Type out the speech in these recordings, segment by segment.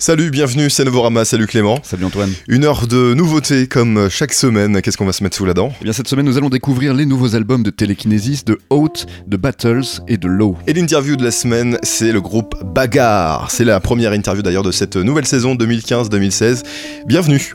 Salut, bienvenue, c'est Novorama, salut Clément. Salut Antoine. Une heure de nouveautés comme chaque semaine. Qu'est-ce qu'on va se mettre sous la dent Eh bien cette semaine nous allons découvrir les nouveaux albums de Telekinesis, de Out, de Battles et de Low. Et l'interview de la semaine, c'est le groupe Bagarre. C'est la première interview d'ailleurs de cette nouvelle saison 2015-2016. Bienvenue.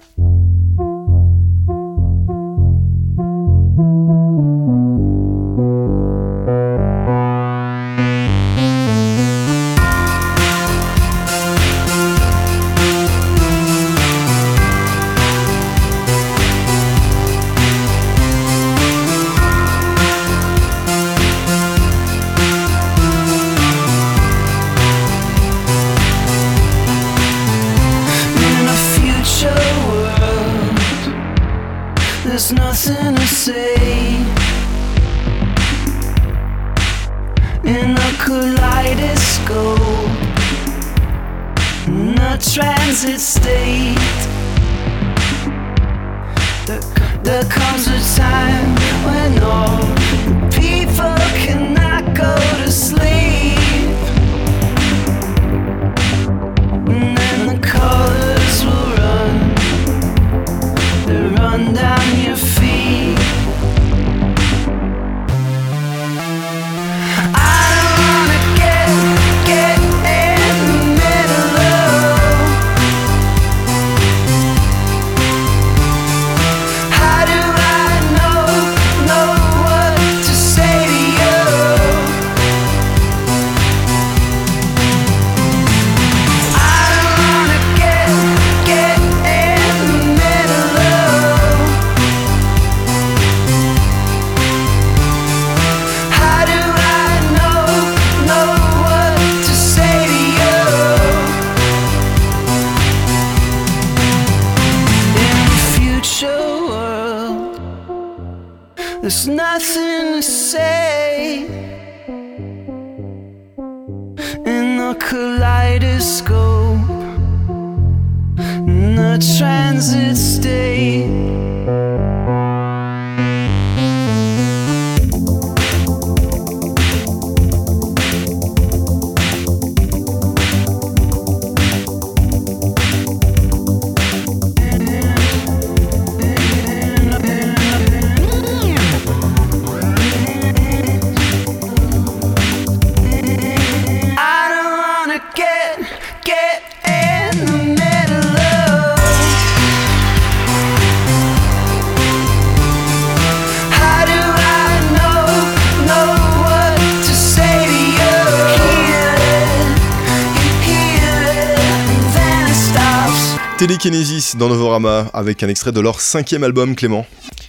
Dans Novorama avec un extrait de leur cinquième album, Clément.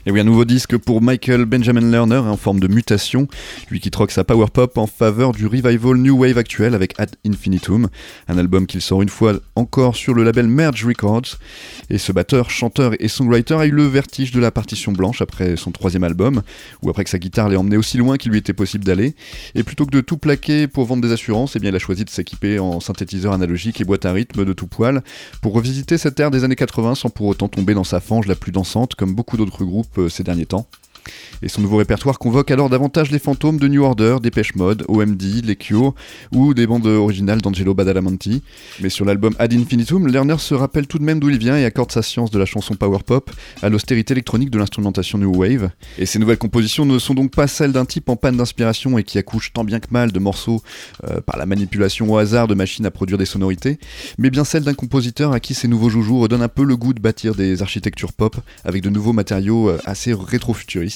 Et oui, un nouveau disque pour Michael Benjamin Lerner en forme de mutation, lui qui troque sa power pop en faveur du revival New Wave actuel avec Ad Infinitum, un album qu'il sort une fois encore sur le label Merge Records. Et ce batteur, chanteur et songwriter a eu le vertige de la partition blanche après son troisième album, ou après que sa guitare l'ait emmené aussi loin qu'il lui était possible d'aller. Et plutôt que de tout plaquer pour vendre des assurances, eh bien il a choisi de s'équiper en synthétiseur analogique et boîte à rythme de tout poil pour revisiter cette ère des années 80 sans pour autant tomber dans sa fange la plus dansante comme beaucoup d'autres groupes ces derniers temps. Et son nouveau répertoire convoque alors davantage les fantômes de New Order, Dépêche Mode, OMD, les Cure ou des bandes originales d'Angelo Badalamenti. Mais sur l'album Ad Infinitum, Lerner se rappelle tout de même d'où il vient et accorde sa science de la chanson power pop à l'austérité électronique de l'instrumentation New Wave. Et ces nouvelles compositions ne sont donc pas celles d'un type en panne d'inspiration et qui accouche tant bien que mal de morceaux euh, par la manipulation au hasard de machines à produire des sonorités, mais bien celles d'un compositeur à qui ces nouveaux joujoux redonnent un peu le goût de bâtir des architectures pop avec de nouveaux matériaux euh, assez rétro-futuristes.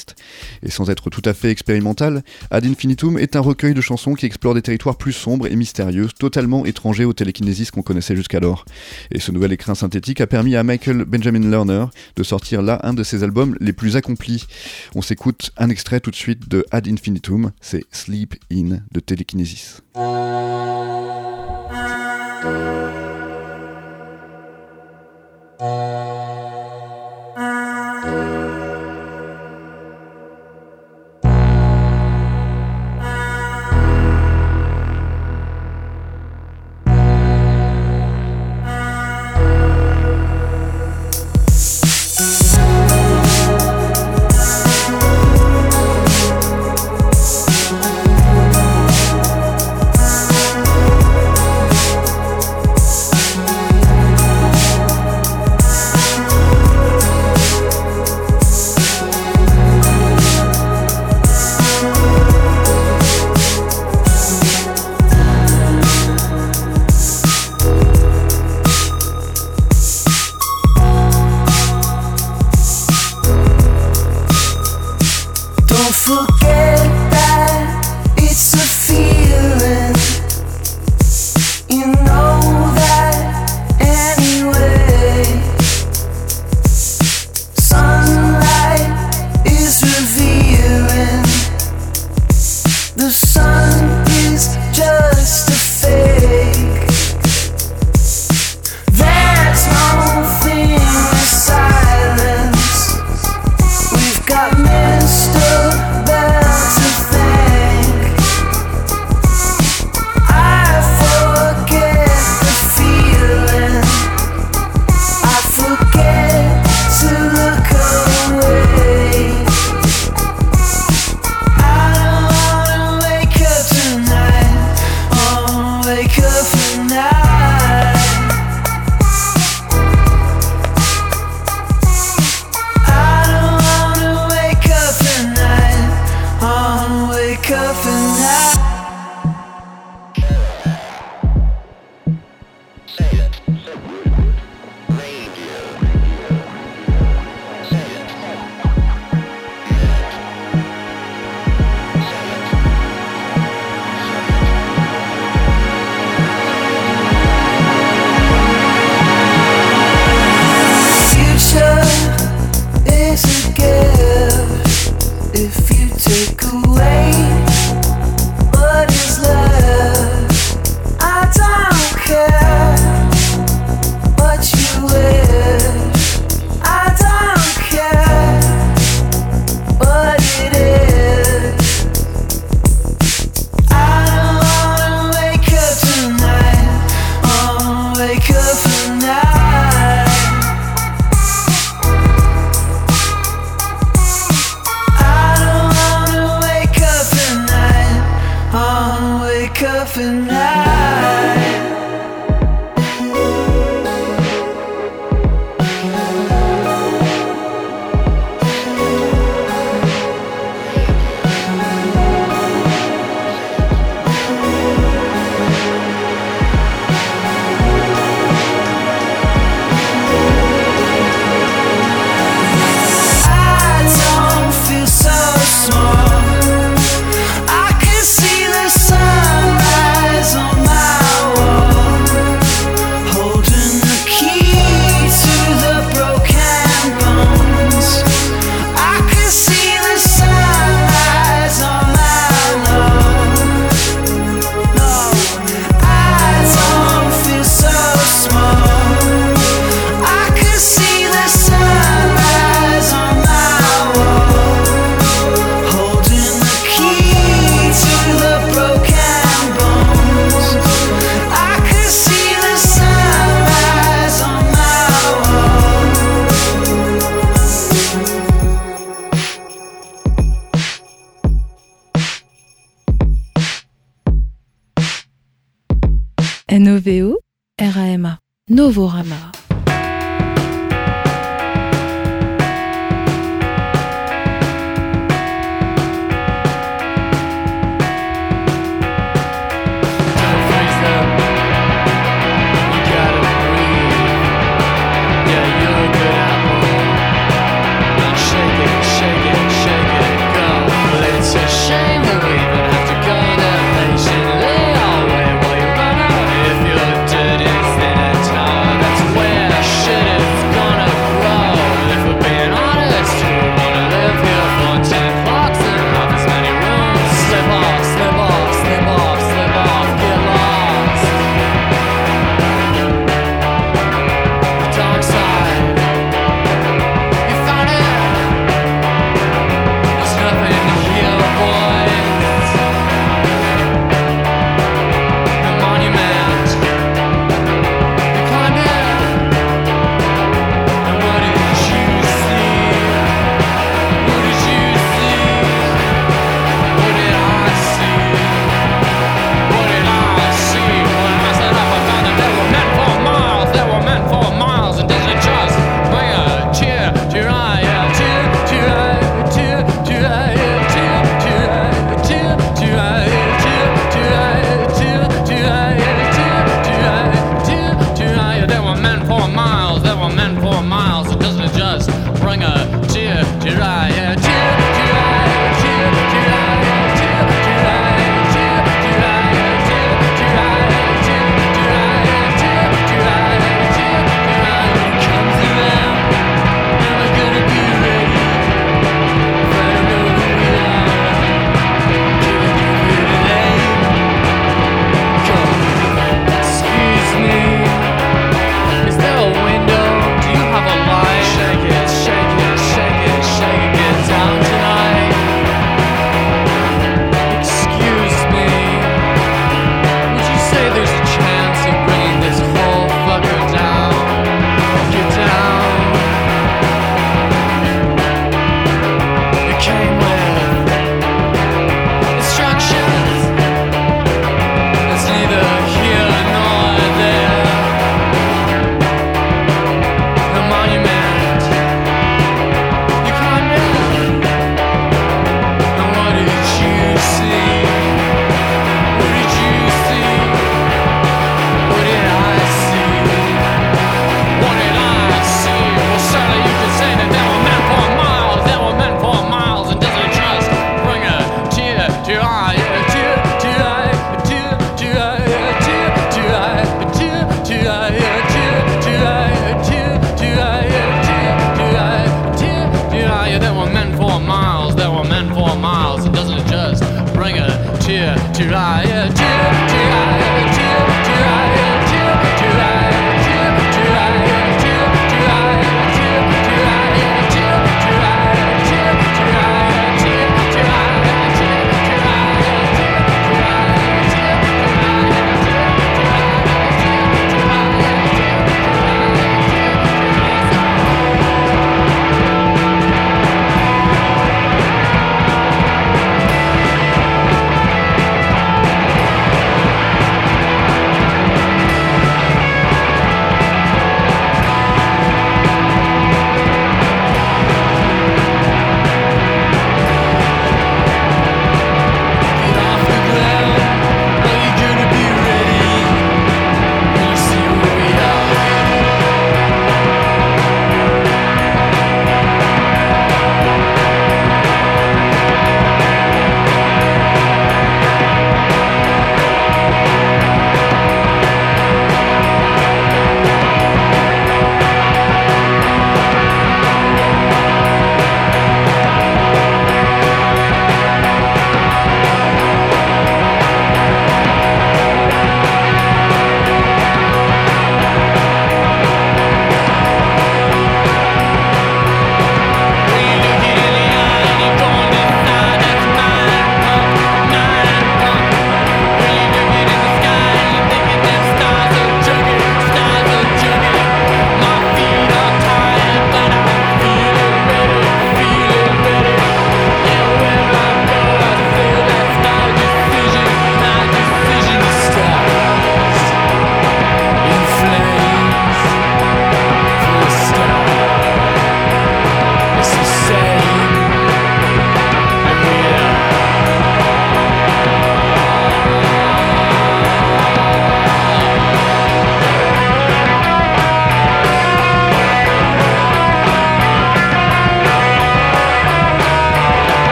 Et sans être tout à fait expérimental, Ad Infinitum est un recueil de chansons qui explore des territoires plus sombres et mystérieux, totalement étrangers au télékinésis qu'on connaissait jusqu'alors. Et ce nouvel écrin synthétique a permis à Michael Benjamin Lerner de sortir là un de ses albums les plus accomplis. On s'écoute un extrait tout de suite de Ad Infinitum, c'est Sleep In de Télékinésis. Forget that it's a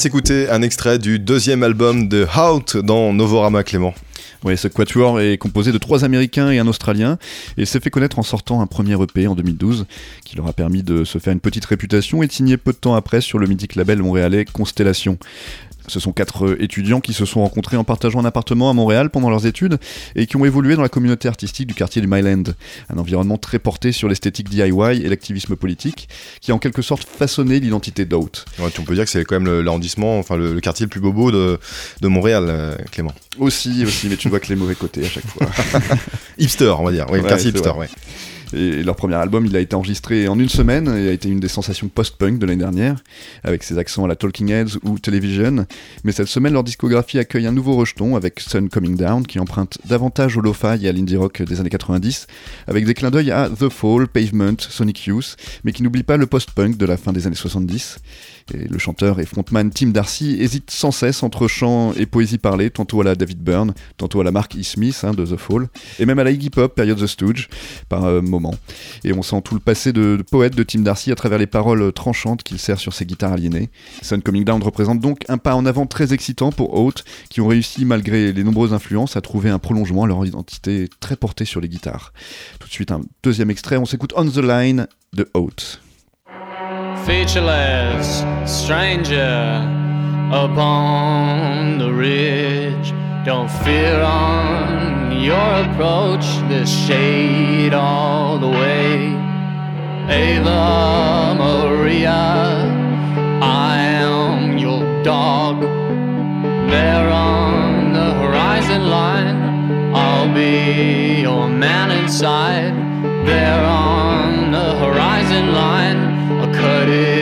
de s'écouter un extrait du deuxième album de Out dans Novorama Clément. Oui, ce quatuor est composé de trois Américains et un Australien, et s'est fait connaître en sortant un premier EP en 2012, qui leur a permis de se faire une petite réputation et de signer peu de temps après sur le mythique label montréalais Constellation. Ce sont quatre euh, étudiants qui se sont rencontrés en partageant un appartement à Montréal pendant leurs études et qui ont évolué dans la communauté artistique du quartier du Myland, un environnement très porté sur l'esthétique DIY et l'activisme politique, qui a en quelque sorte façonné l'identité d'Out. Ouais, on peut dire que c'est quand même l'arrondissement, enfin le, le quartier le plus bobo de, de Montréal, euh, Clément. Aussi, aussi, mais tu vois que les mauvais côtés à chaque fois. Hipster, on va dire. Oui, le Ouais, quartier hipster, ouais. Et leur premier album, il a été enregistré en une semaine et a été une des sensations post-punk de l'année dernière, avec ses accents à la Talking Heads ou Television. Mais cette semaine, leur discographie accueille un nouveau rejeton avec Sun Coming Down, qui emprunte davantage au lo-fi et à l'indie rock des années 90, avec des clins d'œil à The Fall, Pavement, Sonic Youth, mais qui n'oublie pas le post-punk de la fin des années 70. Le chanteur et frontman Tim Darcy hésite sans cesse entre chant et poésie parlée, tantôt à la David Byrne, tantôt à la Mark E. Smith hein, de The Fall, et même à la Iggy Pop, période The Stooge, par euh, moment. Et on sent tout le passé de, poète de Tim Darcy à travers les paroles tranchantes qu'il sert sur ses guitares aliénées. Sun Coming Down représente donc un pas en avant très excitant pour Haute, qui ont réussi, malgré les nombreuses influences, à trouver un prolongement à leur identité très portée sur les guitares. Tout de suite, un deuxième extrait, on s'écoute On the Line de Haute. Featureless stranger upon the ridge. Don't fear on your approach, the shade all the way. Ava Maria, I am your dog. There on the horizon line, I'll be your man inside. There on the horizon line, Amen.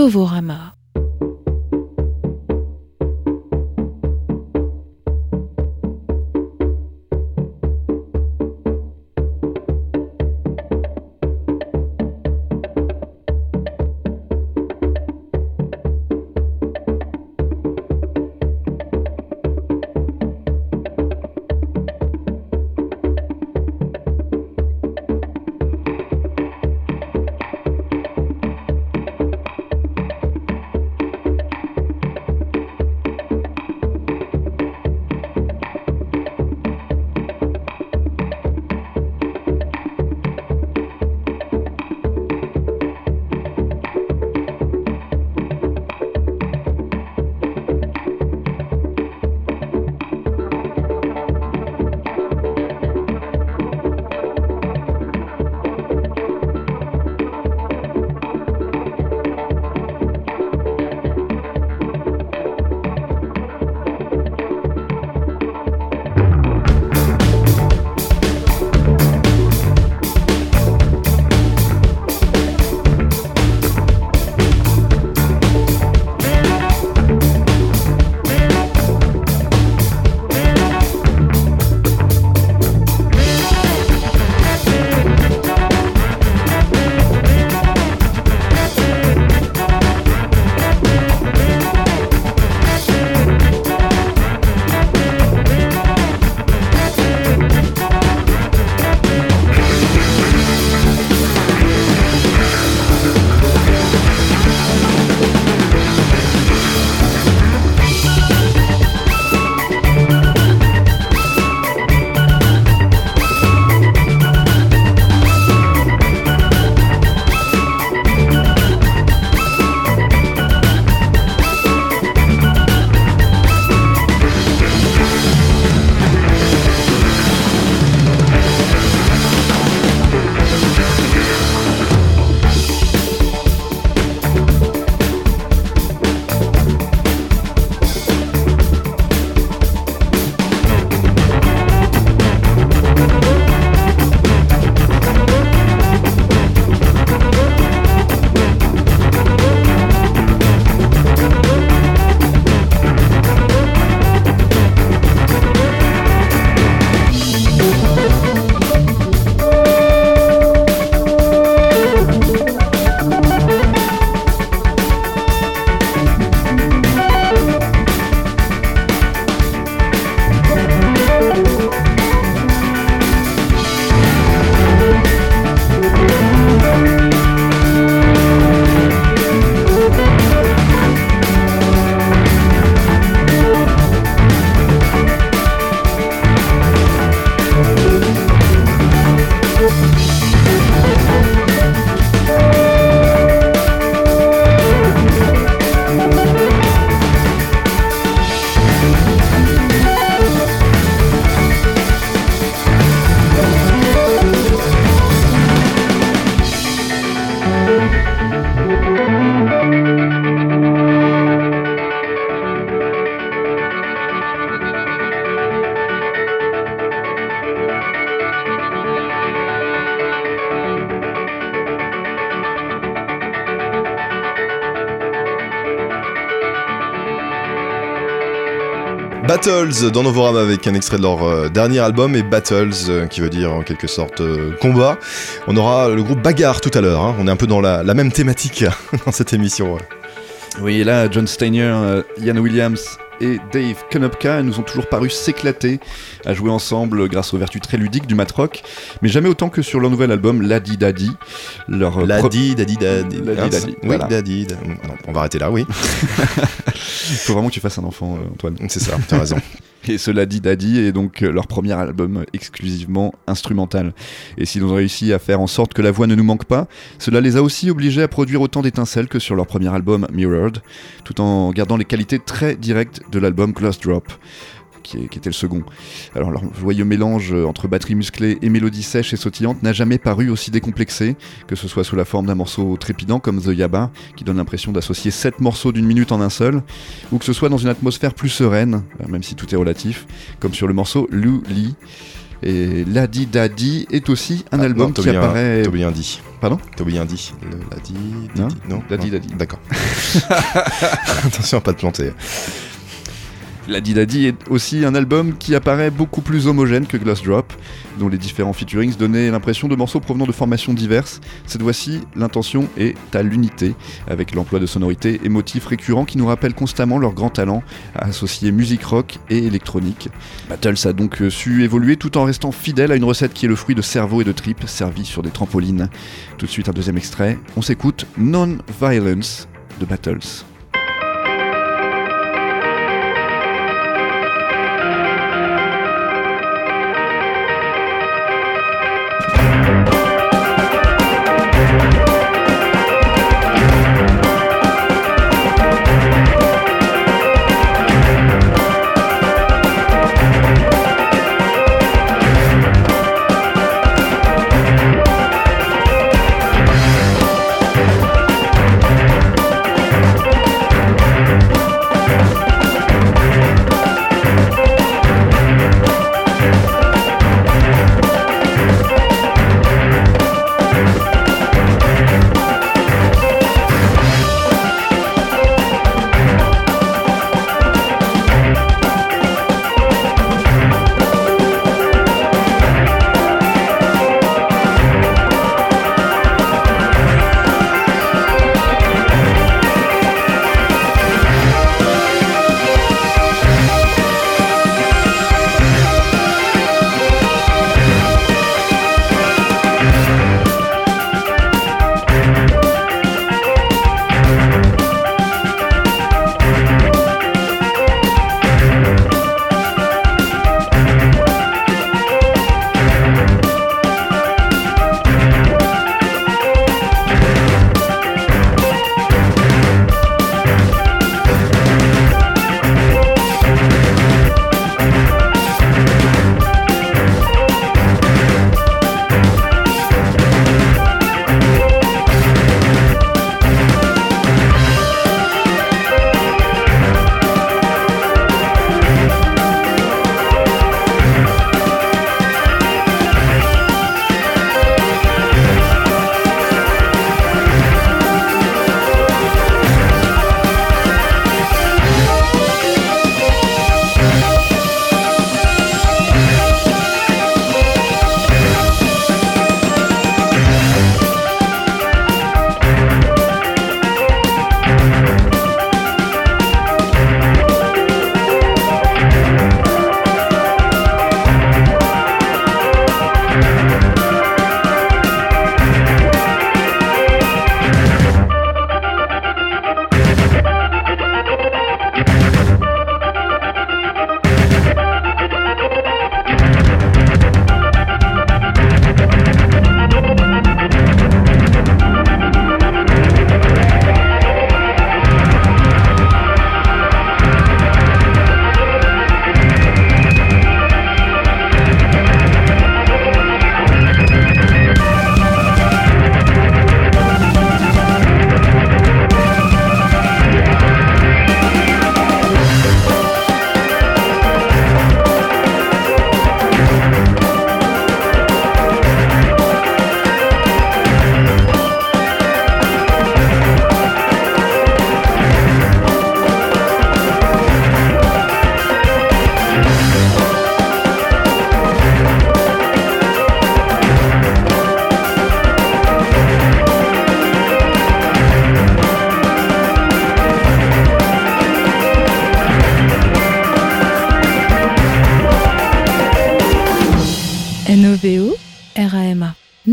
Novorama. Battles dans Novorama avec un extrait de leur euh, dernier album et Battles euh, qui veut dire en quelque sorte euh, combat. On aura le groupe Bagarre tout à l'heure. hein. On est un peu dans la, la même thématique dans cette émission. ouais. Oui, et là, John Steiner, Ian Williams et Dave Konopka nous ont toujours paru s'éclater à jouer ensemble grâce aux vertus très ludiques du matrock, mais jamais autant que sur leur nouvel album Ladi Daddy. Leur Ladi, Dadi, Dadi. Ladi, Hein, Dadi, Oui, voilà. Dadi. da- Non, on va arrêter là, oui. faut vraiment que tu fasses un enfant, euh, Antoine. C'est ça, t'as raison. Et ce Ladi Daddy est donc euh, leur premier album exclusivement instrumental. Et s'ils ont réussi à faire en sorte que la voix ne nous manque pas, cela les a aussi obligés à produire autant d'étincelles que sur leur premier album Mirrored, tout en gardant les qualités très directes de l'album Gloss Drop. Qui, est- qui était le second. Alors leur joyeux mélange entre batterie musclée et mélodie sèche et sautillante n'a jamais paru aussi décomplexé, que ce soit sous la forme d'un morceau trépidant comme The Yaba, qui donne l'impression d'associer 7 morceaux d'une minute en un seul, ou que ce soit dans une atmosphère plus sereine, euh, même si tout est relatif, comme sur le morceau Lou Lee. Et Ladi Daddy est aussi un Ah, album non, qui apparaît. Un dit. Pardon dit. Le Ladi, Non, non Dadi, Non. Dadi. D'accord. Attention à pas te planter. Ladi Daddy est aussi un album qui apparaît beaucoup plus homogène que Gloss Drop, dont les différents featurings donnaient l'impression de morceaux provenant de formations diverses. Cette fois-ci, l'intention est à l'unité, avec l'emploi de sonorités et motifs récurrents qui nous rappellent constamment leur grand talent à associer musique rock et électronique. Battles a donc su évoluer tout en restant fidèle à une recette qui est le fruit de cerveau et de tripes servis sur des trampolines. Tout de suite un deuxième extrait, on s'écoute Non-Violence de Battles.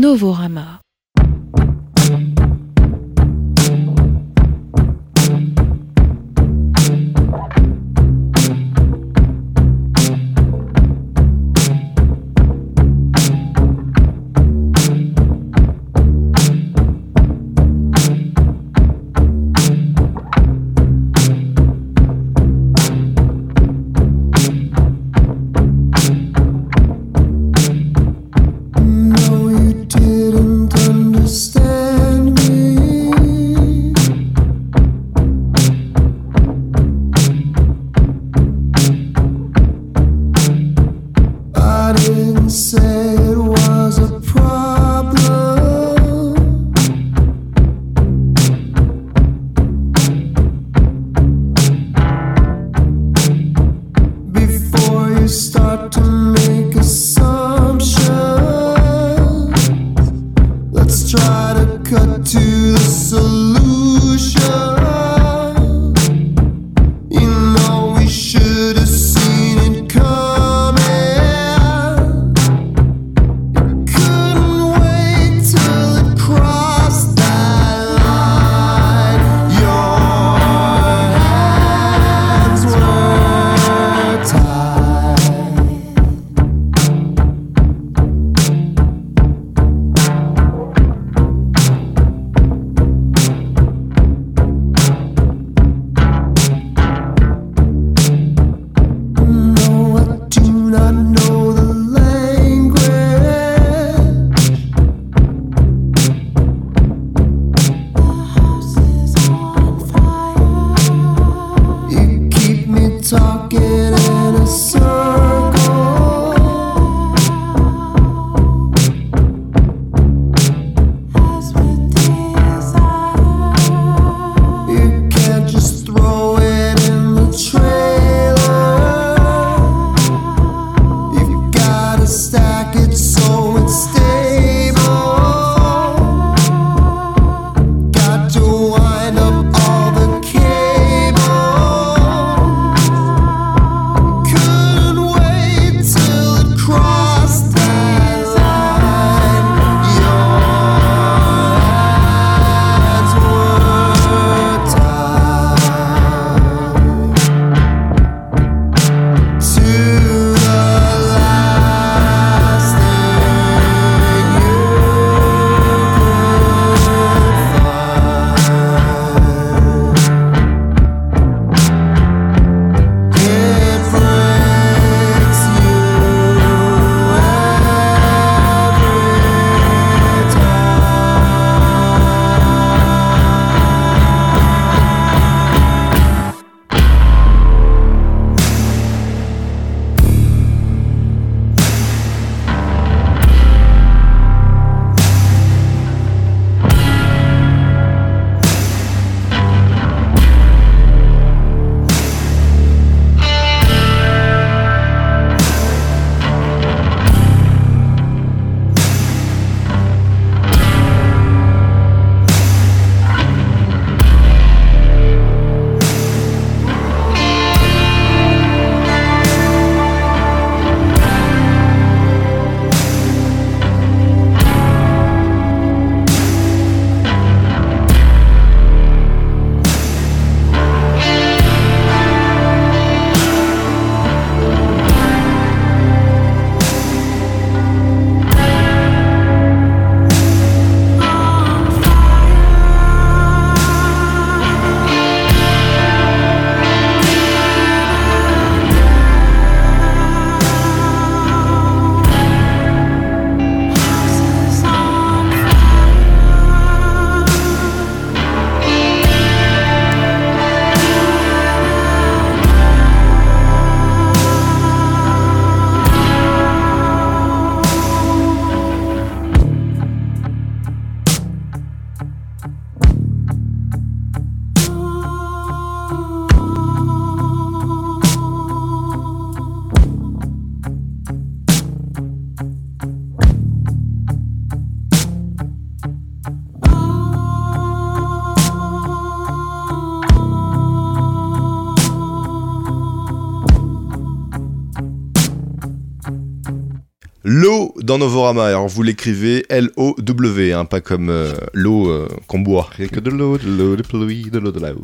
Novorama. try to cut to the solution. L'eau dans Novorama. Alors vous l'écrivez L-O-W, hein, pas comme euh, l'eau euh, qu'on boit. Que de l'eau, de l'eau de pluie, de l'eau de la eau.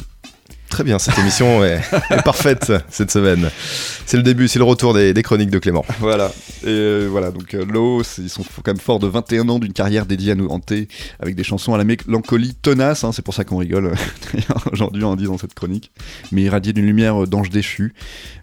Très bien, cette émission est, parfaite cette semaine. C'est le début, c'est le retour des, chroniques de Clément. Voilà, et euh, voilà, donc euh, ils sont quand même forts de 21 ans d'une carrière dédiée à nous hanter, avec des chansons à la mélancolie tenace, hein, c'est pour ça qu'on rigole euh, aujourd'hui en disant cette chronique, mais irradiés d'une lumière euh, d'ange déchu.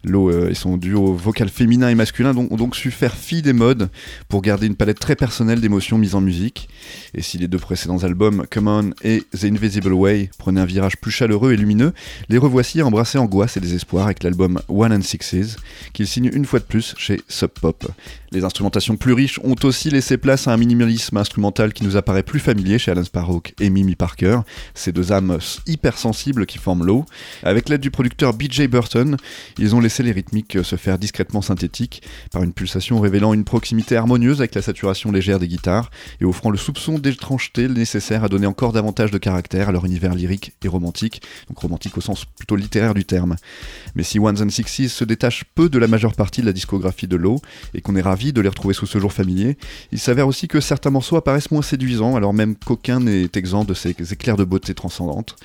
Low euh, et son duo vocal féminin et masculin ont donc su faire fi des modes pour garder une palette très personnelle d'émotions mises en musique. Et si les deux précédents albums, Come On et The Invisible Way, prenaient un virage plus chaleureux et lumineux, les revoici à embrasser angoisse et désespoir avec l'album One and Sixes, qu'ils signent une fois de plus chez Sub Pop. Les instrumentations plus riches ont aussi laissé place à un minimalisme instrumental qui nous apparaît plus familier chez Alan Sparrow et Mimi Parker, ces deux âmes hypersensibles qui forment Low. Avec l'aide du producteur BJ Burton, ils ont laissé les rythmiques se faire discrètement synthétiques, par une pulsation révélant une proximité harmonieuse avec la saturation légère des guitares et offrant le soupçon d'étrangeté nécessaire à donner encore davantage de caractère à leur univers lyrique et romantique, donc romantique au sens plutôt littéraire du terme. Mais si Ones and Sixes se détache peu de la majeure partie de la discographie de Low et qu'on est ravi de les retrouver sous ce jour familier, il s'avère aussi que certains morceaux apparaissent moins séduisants, alors même qu'aucun n'est exempt de ces éclairs de beauté transcendante.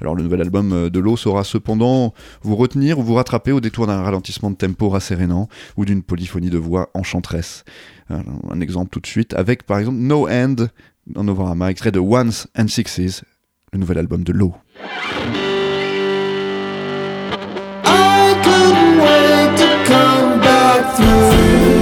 Alors le nouvel album euh, de Low saura cependant vous retenir ou vous rattraper au détour d'un ralentissement de tempo rassérénant ou d'une polyphonie de voix enchanteresse. Un, exemple tout de suite avec par exemple No End dans Novorama, extrait de Ones and Sixes, le nouvel album de Low. Through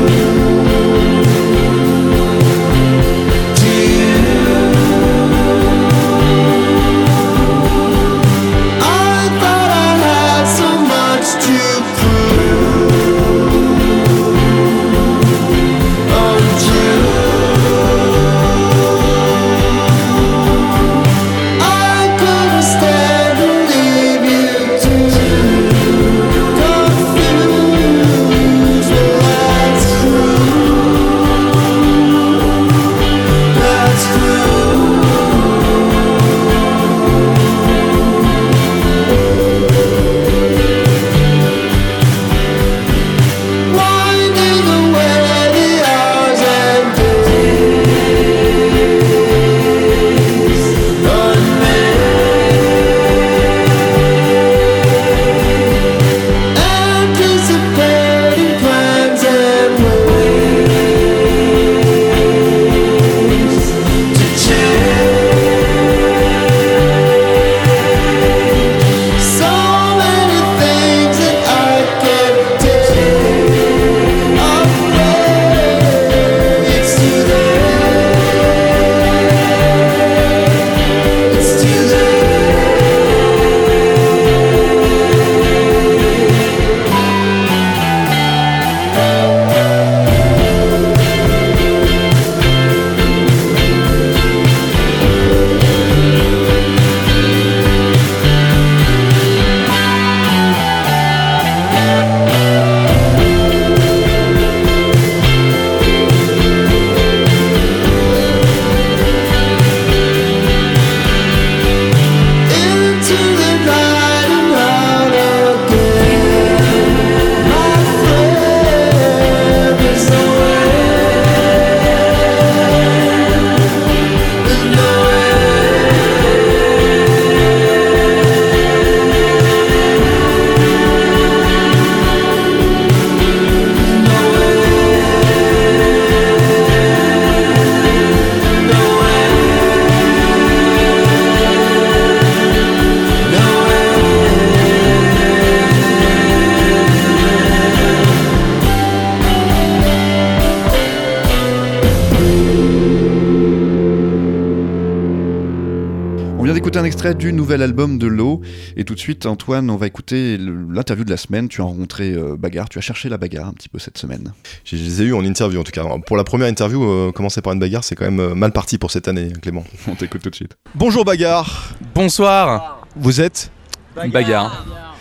extrait du nouvel album de Low et tout de suite Antoine on va écouter l'interview de la semaine, tu as rencontré euh, Bagarre, tu as cherché la bagarre un petit peu cette semaine. Je les ai eu en interview en tout cas. Pour la première interview, euh, commencer par une bagarre, c'est quand même euh, mal parti pour cette année, Clément. On t'écoute tout de suite. Bonjour Bagarre, Bonsoir vous êtes? Bagarre.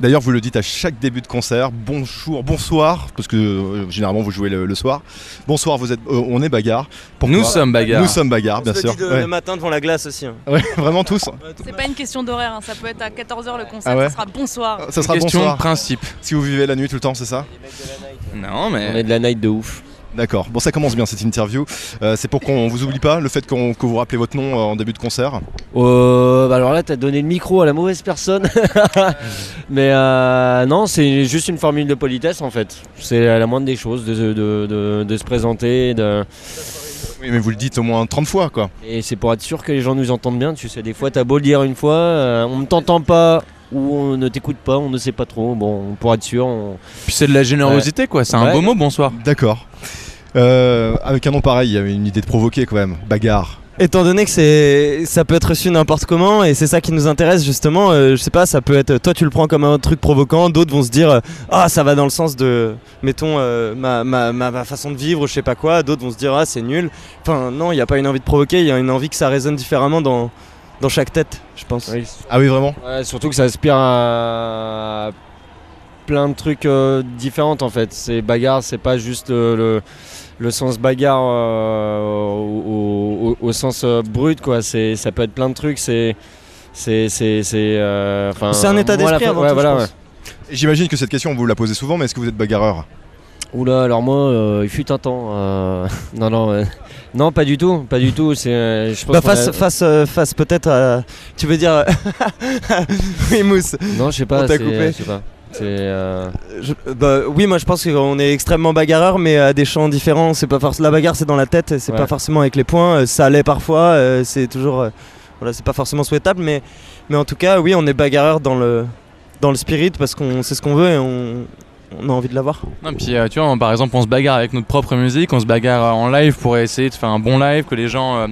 D'ailleurs, vous le dites à chaque début de concert. Bonjour, bonsoir, parce que euh, généralement vous jouez le, le soir. Bonsoir, vous êtes, euh, on est bagarre. Pourquoi Nous sommes Bagarre. Nous sommes bagarre, On bien se sûr. le dit de- Ouais. le matin devant la glace aussi. hein. Ouais, vraiment tous. C'est pas une question d'horaire, hein, ça peut être à 14h le concert, Ah ouais ça sera bonsoir. Ça sera Question de bonsoir. principe. Si vous vivez la nuit tout le temps, c'est ça Non On est mais de la night de ouf. D'accord. Bon, ça commence bien cette interview. Euh, c'est pour qu'on vous oublie pas le fait qu'on que vous rappelez votre nom euh, en début de concert. Euh, bah alors là, t'as donné le micro à la mauvaise personne. Mais euh, non, c'est juste une formule de politesse en fait. C'est la moindre des choses de, de- de- de se présenter. De... Oui, mais vous le dites au moins 30 fois, quoi. Et c'est pour être sûr que les gens nous entendent bien. Tu sais, des fois, t'as beau le dire une fois, euh, on ne t'entend pas ou on ne t'écoute pas, on ne sait pas trop. Bon, pour être sûr, on... Puis c'est de la générosité, quoi. C'est un beau mot, bonsoir. D'accord. Euh, avec un nom pareil, il y avait une idée de provoquer quand même. Bagarre. Étant donné que c'est, ça peut être reçu n'importe comment et c'est ça qui nous intéresse justement, euh, je sais pas, ça peut être, toi tu le prends comme un truc provoquant, d'autres vont se dire, euh, ah ça va dans le sens de, mettons, euh, ma, ma, ma, ma façon de vivre, je sais pas quoi, d'autres vont se dire, ah c'est nul. Enfin non, il n'y a pas une envie de provoquer, il y a une envie que ça résonne différemment dans, dans chaque tête, je pense. Oui. Ah oui, vraiment Ouais, surtout que ça aspire à plein de trucs euh, différents en fait. C'est bagarre, c'est pas juste le, le, le sens bagarre euh, au, au- au sens euh, brut quoi. C'est ça peut être plein de trucs. C'est c'est c'est c'est euh, un état d'esprit avant ouais, tout, voilà, ouais. Et J'imagine que cette question, vous la posez souvent, mais est-ce que vous êtes bagarreur? Oula, alors moi, euh, il fut un temps. euh, non, non, euh, non, pas du tout, pas du tout. C'est, euh, je pense Bah a- face, face, euh, face peut-être à... Tu veux dire... oui Mousse Non, je sais pas. on t'a coupé. Je sais pas. C'est. euh, Je- bah, oui, moi je pense qu'on est extrêmement bagarreur, mais à des champs différents. C'est pas forcément la bagarre, c'est dans la tête, c'est Ouais. pas forcément avec les poings. Euh, Ça l'est parfois, euh, c'est toujours, euh, voilà, c'est pas forcément souhaitable, mais, mais en tout cas, oui, on est bagarreur dans le, dans le spirit parce qu'on sait ce qu'on veut et on, on a envie de l'avoir. Non, puis euh, tu vois, on- par exemple, on se bagarre avec notre propre musique, on se bagarre en live pour essayer de faire un bon live, que les gens, euh,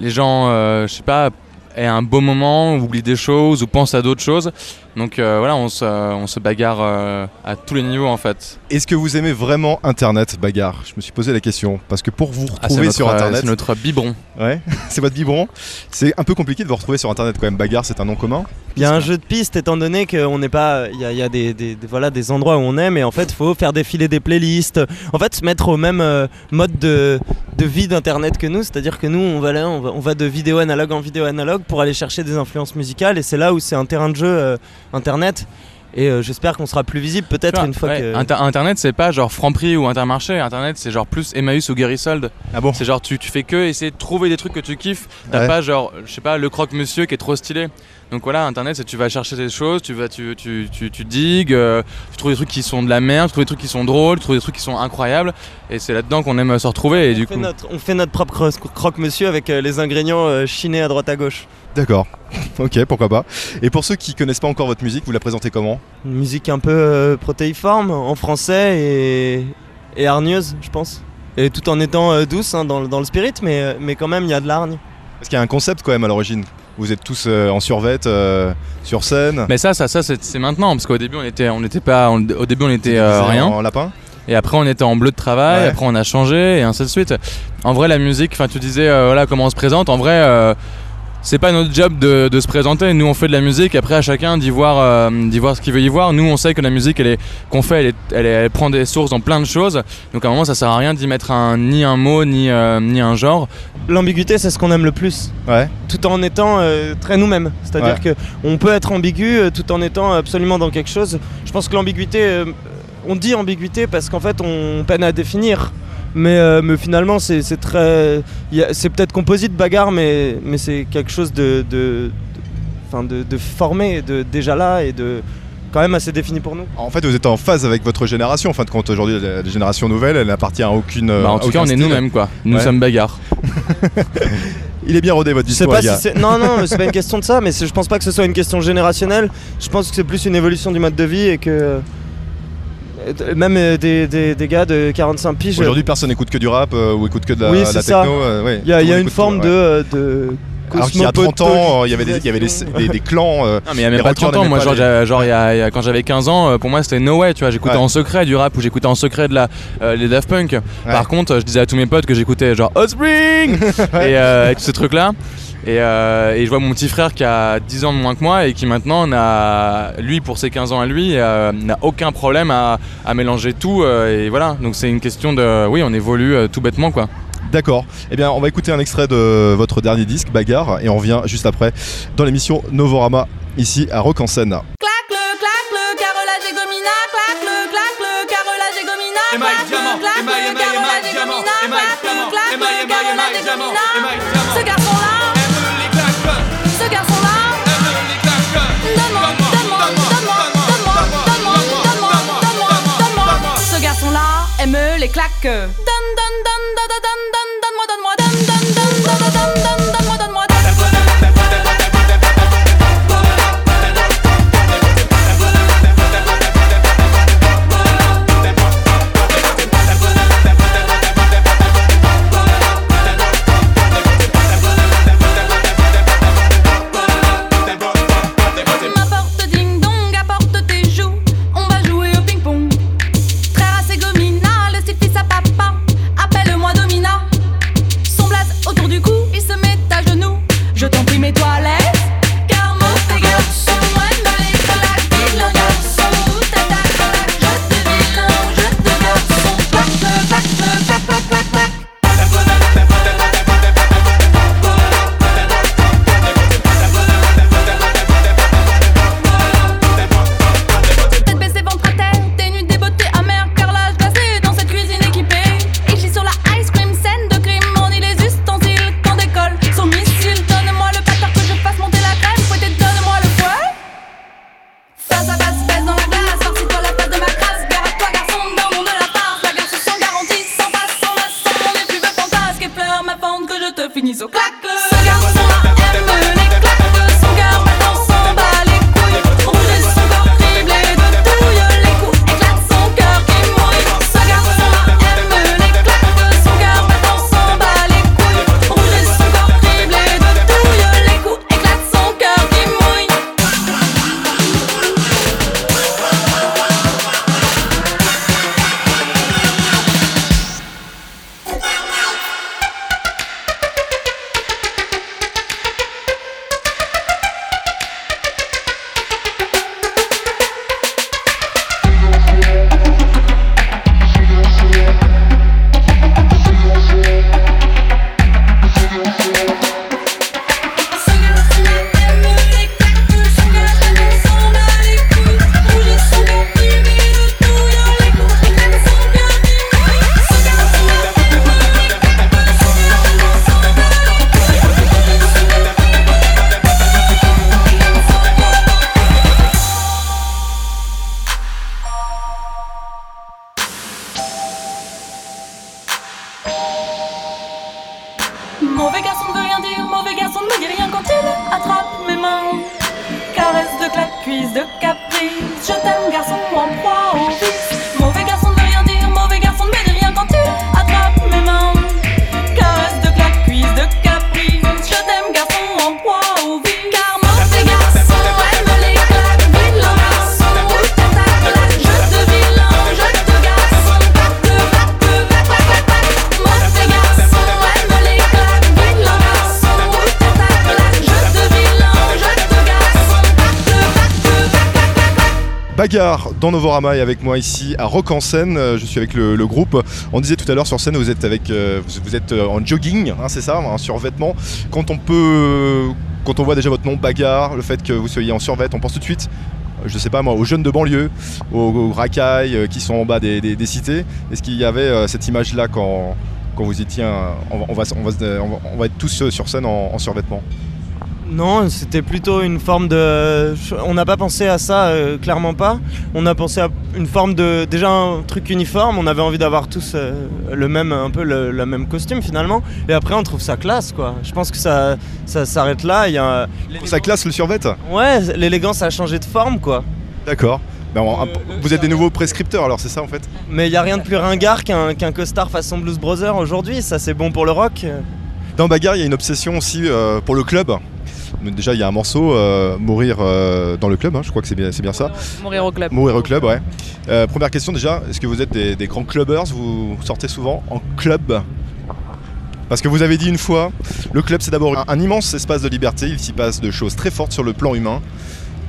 les gens, euh, je sais pas, aient un beau moment, oublient des choses ou pensent à d'autres choses. Donc euh, voilà, on se, on se bagarre euh, à tous les niveaux en fait. Est-ce que vous aimez vraiment Internet, bagarre? Je me suis posé la question. Parce que pour vous Ah, retrouver notre, sur euh, Internet, c'est notre biberon. ouais, c'est votre biberon, c'est un peu compliqué de vous retrouver sur Internet quand même. Bagarre, c'est un nom commun. Il y a un jeu de piste étant donné qu'on n'est pas. Il y a, il y a des, des- des- voilà, des endroits où on est, mais en fait, il faut faire défiler des playlists. En fait, se mettre au même euh, mode de, de vie d'Internet que nous. C'est-à-dire que nous, on va, là, on, va, on va de vidéo analogue en vidéo analogue pour aller chercher des influences musicales. Et c'est là où c'est un terrain de jeu euh, Internet. Et euh, j'espère qu'on sera plus visible peut-être vois, une fois ouais, que. Inter- Internet, c'est pas genre Franprix ou Intermarché. Internet, c'est genre plus Emmaüs ou Gerisold. Ah bon C'est genre tu, tu fais que essayer de trouver des trucs que tu kiffes. T'as Ouais. pas genre, je sais pas, le croque-monsieur qui est trop stylé. Donc voilà, Internet, c'est tu vas chercher des choses, tu vas, tu, tu, tu, tu digues, euh, tu trouves des trucs qui sont de la merde, tu trouves des trucs qui sont drôles, tu trouves des trucs qui sont incroyables. Et c'est là-dedans qu'on aime se retrouver. Et on, du fait coup, notre, on fait notre propre cro- croque-monsieur avec euh, les ingrédients euh, chinés à droite à gauche. D'accord. ok, pourquoi pas. Et pour ceux qui connaissent pas encore votre musique, vous la présentez comment? Une musique un peu euh, protéiforme en français et, et hargneuse, je pense. Et tout en étant euh, douce hein, dans, le- dans le spirit, mais, mais quand même, il y a de l'hargne. Parce qu'il y a un concept quand même à l'origine. Vous êtes tous euh, en survette, euh, sur scène. mais ça, ça, ça, c'est maintenant parce qu'au début, on était, on n'était pas, on- au début, on était euh, rien. En lapin Et après, on était en bleu de travail, Ouais. après, on a changé, et ainsi de suite. En vrai, la musique, enfin, tu disais, voilà, comment on se présente. En vrai, c'est pas notre job de, de se présenter. Nous, on fait de la musique, après, à chacun d'y voir, euh, d'y voir ce qu'il veut y voir. Nous, on sait que la musique, elle est, qu'on fait, elle, est- elle, est- elle prend des sources dans plein de choses. Donc, à un moment, ça sert à rien d'y mettre un, ni un mot, ni, euh, ni un genre. L'ambiguïté, c'est ce qu'on aime le plus, Ouais. tout en étant euh, très nous-mêmes. C'est-à-dire que on peut être ambigu euh, tout en étant absolument dans quelque chose. Je pense que l'ambiguïté, euh, on dit ambiguïté parce qu'en fait, on peine à définir. Mais, euh, mais finalement, c'est c'est très. C'est peut-être composite, bagarre, mais, mais c'est quelque chose de, de, de- enfin, de, de formé, de, déjà là et de quand même assez défini pour nous. En fait, vous êtes en phase avec votre génération. En fin de compte, aujourd'hui, la, la génération nouvelle, elle n'appartient à aucune. Bah, euh, en à tout cas, aucun on est nous-mêmes, quoi. Nous Ouais. sommes bagarres. Il est bien rodé votre discours, pas si. Non, non, mais c'est pas une question de ça, mais c'est- je pense pas que ce soit une question générationnelle. Je pense que c'est plus une évolution du mode de vie et que. Euh, Même euh, des, des- des gars de 45 piges. Aujourd'hui, personne n'écoute que du rap euh, ou écoute que de la, Oui, la c'est techno. ça. euh, ouais. Il y a, y une forme tout, de. ouais. euh, de Alors qu'il y a 30 ans, euh, il y avait des, il y avait des, des- des clans. euh, Non mais il y a même pas rockers 30 ans, moi genre, les- genre il y a- il y a- quand j'avais 15 ans, euh, pour moi c'était no way, tu vois, j'écoutais Ouais. en secret du rap ou j'écoutais en secret de la, euh, les Daft Punk. Par contre, euh, je disais à tous mes potes que j'écoutais genre Hot Spring et, euh, et tous ces trucs là. Et, euh, et je vois mon petit frère qui a 10 ans de moins que moi et qui maintenant n'a, lui pour ses 15 ans à lui, euh, n'a aucun problème à, à mélanger tout euh, et voilà. Donc c'est une question de, oui, on évolue euh, tout bêtement quoi. D'accord. Eh bien, on va écouter un extrait de votre dernier disque, Bagarre, et on revient juste après dans l'émission Novorama, ici à Rock en scène. Clac le, clac le, les dans Novorama et avec moi ici à Rock en scène. Euh, Je suis avec le, groupe. On disait tout à l'heure sur scène, vous êtes avec, euh, vous, êtes euh, en jogging, hein, c'est ça, en survêtement. Quand on peut, quand on voit déjà votre nom Bagarre, le fait que vous soyez en survêt, on pense tout de suite. Je sais pas moi, aux jeunes de banlieue, aux, racailles qui sont en bas des, cités. Est-ce qu'il y avait cette image-là quand, quand vous étiez, un- on, va, on, va, être tous sur scène en survêtement? Non, c'était plutôt une forme de. On n'a pas pensé à ça, euh, clairement pas. On a pensé à une forme de. Déjà un truc uniforme, on avait envie d'avoir tous euh, le même, un peu le, le même costume finalement. Et après, on trouve ça classe quoi. Je pense que ça, ça s'arrête là. Il y a. Ça classe le survêt Ouais, l'élégance a changé de forme quoi. D'accord. Ben, on- vous êtes des nouveaux prescripteurs alors, c'est ça en fait? Mais il y a rien de plus ringard qu'un qu'un costard façon Blues Brothers aujourd'hui. Ça, c'est bon pour le rock. Dans Bagarre, il y a une obsession aussi euh, pour le club. Déjà, il y a un morceau, euh, Mourir euh, dans le club, hein, je crois que c'est bien, c'est bien ça. Mourir au club. Mourir au club, ouais. Euh, première question déjà, est-ce que vous êtes des, des grands clubbers? Vous sortez souvent en club? Parce que vous avez dit une fois, le club c'est d'abord un, un immense espace de liberté, il s'y passe de choses très fortes sur le plan humain.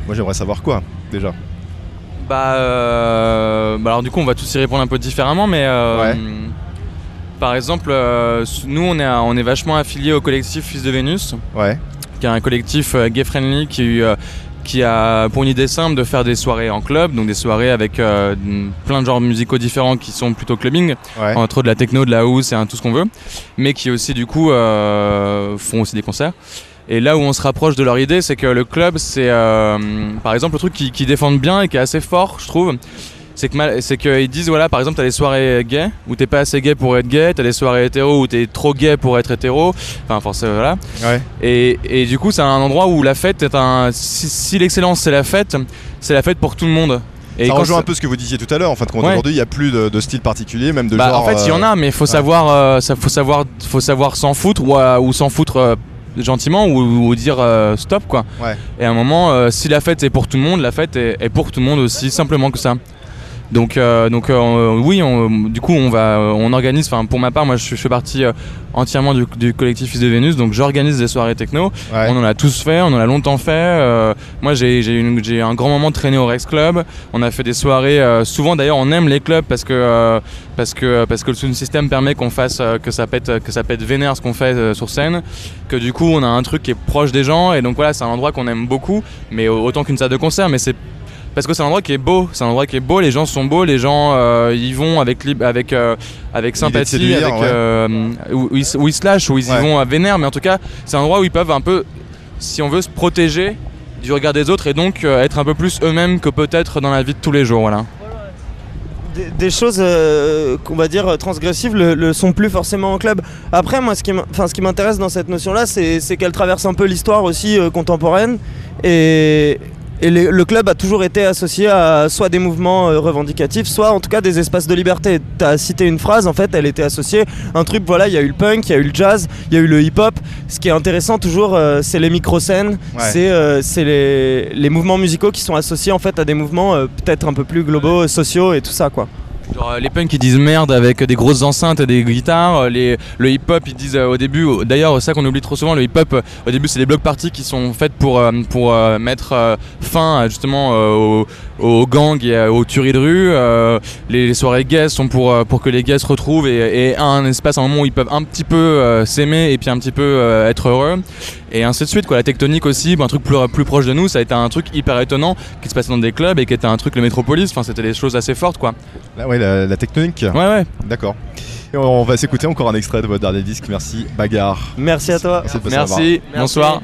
Moi j'aimerais savoir quoi déjà? Bah, euh, bah alors du coup on va tous y répondre un peu différemment mais euh, par exemple euh, nous on est, on est vachement affilié au collectif Fils de Vénus Ouais. Qui est un collectif euh, gay friendly qui, euh, qui a pour une idée simple de faire des soirées en club, donc des soirées avec euh, plein de genres musicaux différents qui sont plutôt clubbing, Ouais. entre de la techno, de la house et tout ce qu'on veut, mais qui aussi du coup euh, font aussi des concerts. Et là où on se rapproche de leur idée, c'est que le club, c'est euh, par exemple le truc qui, qui défendent bien et qui est assez fort, je trouve. C'est que c'est qu'ils disent voilà par exemple t'as des soirées gays où t'es pas assez gay pour être gay, t'as des soirées hétéro où t'es trop gay pour être hétéro, enfin forcément voilà. Ouais. Et, et du coup c'est un endroit où la fête est un si, si l'excellence c'est la fête, c'est la fête pour tout le monde. Et ça rejoint un peu ce que vous disiez tout à l'heure. En compte, Ouais. aujourd'hui, il n'y a plus de, de style particulier, même de Bah, genre. en fait, il y en euh, a, mais il faut savoir, euh, ça, faut savoir, faut savoir s'en foutre ou, euh, ou s'en foutre gentiment ou, ou dire euh, stop quoi. Ouais. Et à un moment, euh, si la fête est pour tout le monde, la fête est, est pour tout le monde aussi simplement que ça. Donc, euh, donc euh, oui, on- du coup, on va, on organise. Enfin, pour ma part, moi, je, je fais partie euh, entièrement du, du collectif Fils de Vénus, donc j'organise des soirées techno. Ouais. On en a tous fait, on en a longtemps fait. moi, j'ai un grand moment traîné au Rex Club. On a fait des soirées. souvent, d'ailleurs, on aime les clubs parce que parce que parce que le sound system permet qu'on fasse que ça pète que ça pète vénère ce qu'on fait sur scène. Que du coup, on a un truc qui est proche des gens et donc voilà, c'est un endroit qu'on aime beaucoup, mais autant qu'une salle de concert. Mais c'est parce que c'est un endroit qui est beau, c'est un endroit qui est beau, les gens sont beaux, les gens euh, y vont avec avec euh, avec sympathie, séduire, avec ouais. euh, où, où ils, s- où ils se lâchent, où ils Ouais. y vont à vénère, mais en tout cas, c'est un endroit où ils peuvent un peu, si on veut, se protéger du regard des autres et donc euh, être un peu plus eux-mêmes que peut-être dans la vie de tous les jours, voilà. des, des choses euh, qu'on va dire transgressives le, le sont plus forcément en club. Après, moi, ce qui enfin, ce qui m'intéresse dans cette notion-là, c'est c'est qu'elle traverse un peu l'histoire aussi euh, contemporaine. Et, et les- le club a toujours été associé à soit des mouvements euh, revendicatifs, soit en tout cas des espaces de liberté. Tu as cité une phrase, en fait, elle était associée à un truc, voilà, il y a eu le punk, il y a eu le jazz, il y a eu le hip-hop. Ce qui est intéressant toujours, euh, c'est les micro-scènes, Ouais. c'est euh, c'est les, les mouvements musicaux qui sont associés en fait à des mouvements peut-être un peu plus globaux, sociaux et tout ça, quoi. Euh, les punks ils disent merde avec des grosses enceintes et des guitares. euh, le hip-hop ils disent euh, au début, d'ailleurs ça qu'on oublie trop souvent, le hip-hop euh, au début c'est des blocs parties qui sont faites pour, pour mettre fin justement aux, gangs et aux tueries de rue. Les, soirées gays sont pour, pour que les gays se retrouvent et, et un espace, un moment où ils peuvent un petit peu s'aimer et puis un petit peu être heureux. Et ainsi de suite quoi. La tectonique aussi, un truc plus, plus proche de nous, ça a été un truc hyper étonnant qui se passait dans des clubs et qui était un truc le métropolis. Enfin c'était des choses assez fortes quoi. Là, ouais, la, la tectonique. Ouais ouais. D'accord. Et on, va s'écouter encore un extrait de votre dernier disque. Merci, Bagarre. Merci à toi. Merci, bonsoir.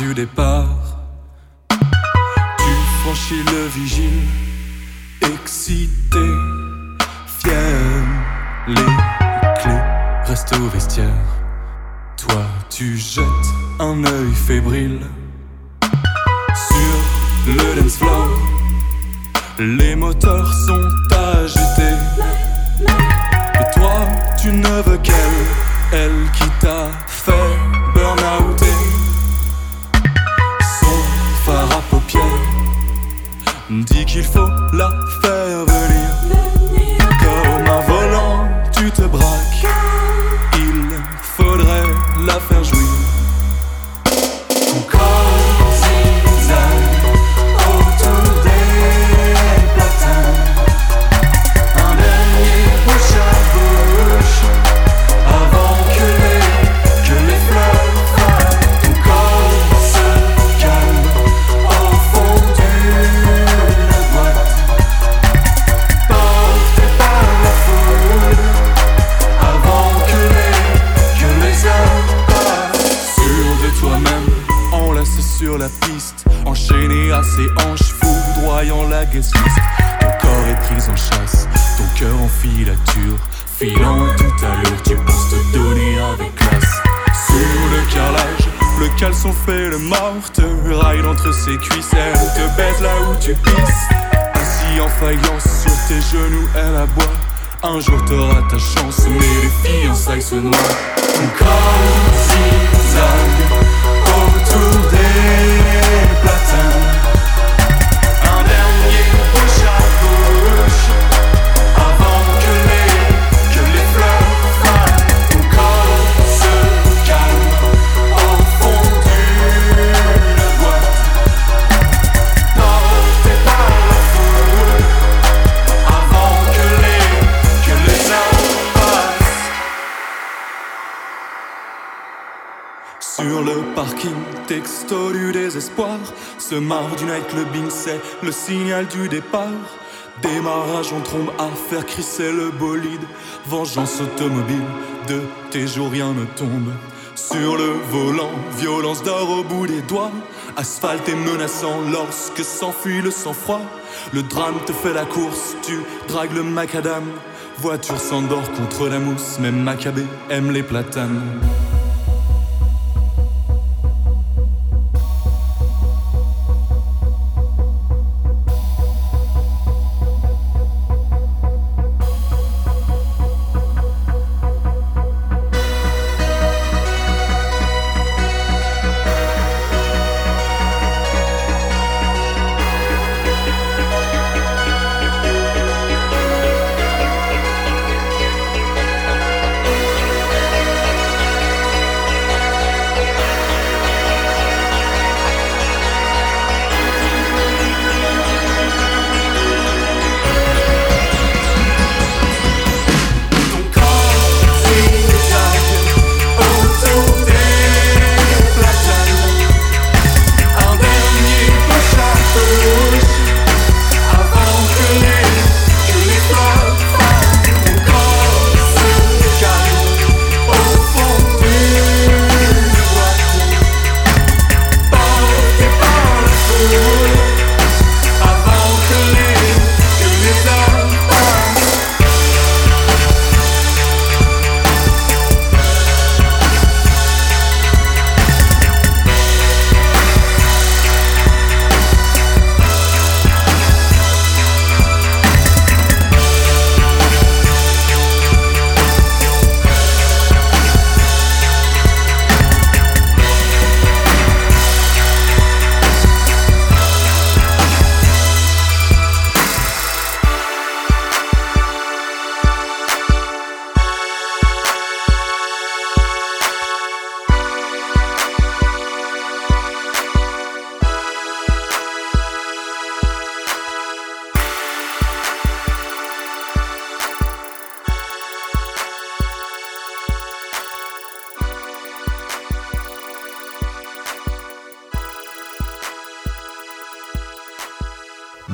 Du départ. Tu franchis le vigile, excité, fier, les clés restent au vestiaire. Toi, tu jettes un œil fébrile sur le dance floor. Les moteurs sont agités. Et toi, tu ne veux qu'elle, elle qui t'a dit qu'il faut la faire ses hanches, foudroyant la guessliste. Ton corps est pris en chasse, ton cœur en filature, filant tout à l'heure, tu penses te donner avec classe. Sur le carrelage, le caleçon fait le mort, te raille entre ses cuisses, elle te baise là où tu pisses. Assis en faïence sur tes genoux, elle aboie. Un jour t'auras ta chance, mais les fiançailles se noient. Ton corps zigzag autour des platins. Texto du désespoir. Ce marre du nightclubbing, c'est le signal du départ. Démarrage en trombe à faire crisser le bolide. Vengeance automobile, de tes jours rien ne tombe. Sur le volant, violence d'or au bout des doigts. Asphalte et menaçant lorsque s'enfuit le sang-froid. Le drame te fait la course, tu dragues le macadam. Voiture s'endort contre la mousse, même Maccabée aime les platanes.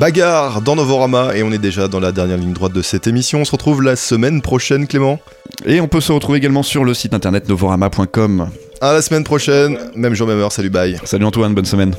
Bagarre dans Novorama et on est déjà dans la dernière ligne droite de cette émission. On se retrouve la semaine prochaine, Clément. Et on peut se retrouver également sur le site internet novorama.com. À la semaine prochaine, même jour, même heure. Salut, bye. Salut Antoine, bonne semaine.